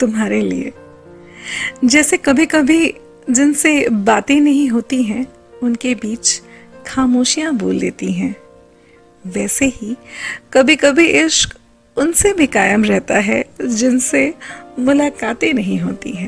तुम्हारे लिए। जैसे कभी कभी जिनसे बातें नहीं होती हैं, उनके बीच खामोशियाँ बोल देती हैं। वैसे ही कभी कभी इश्क उनसे भी कायम रहता है जिनसे मुलाकातें नहीं होती हैं।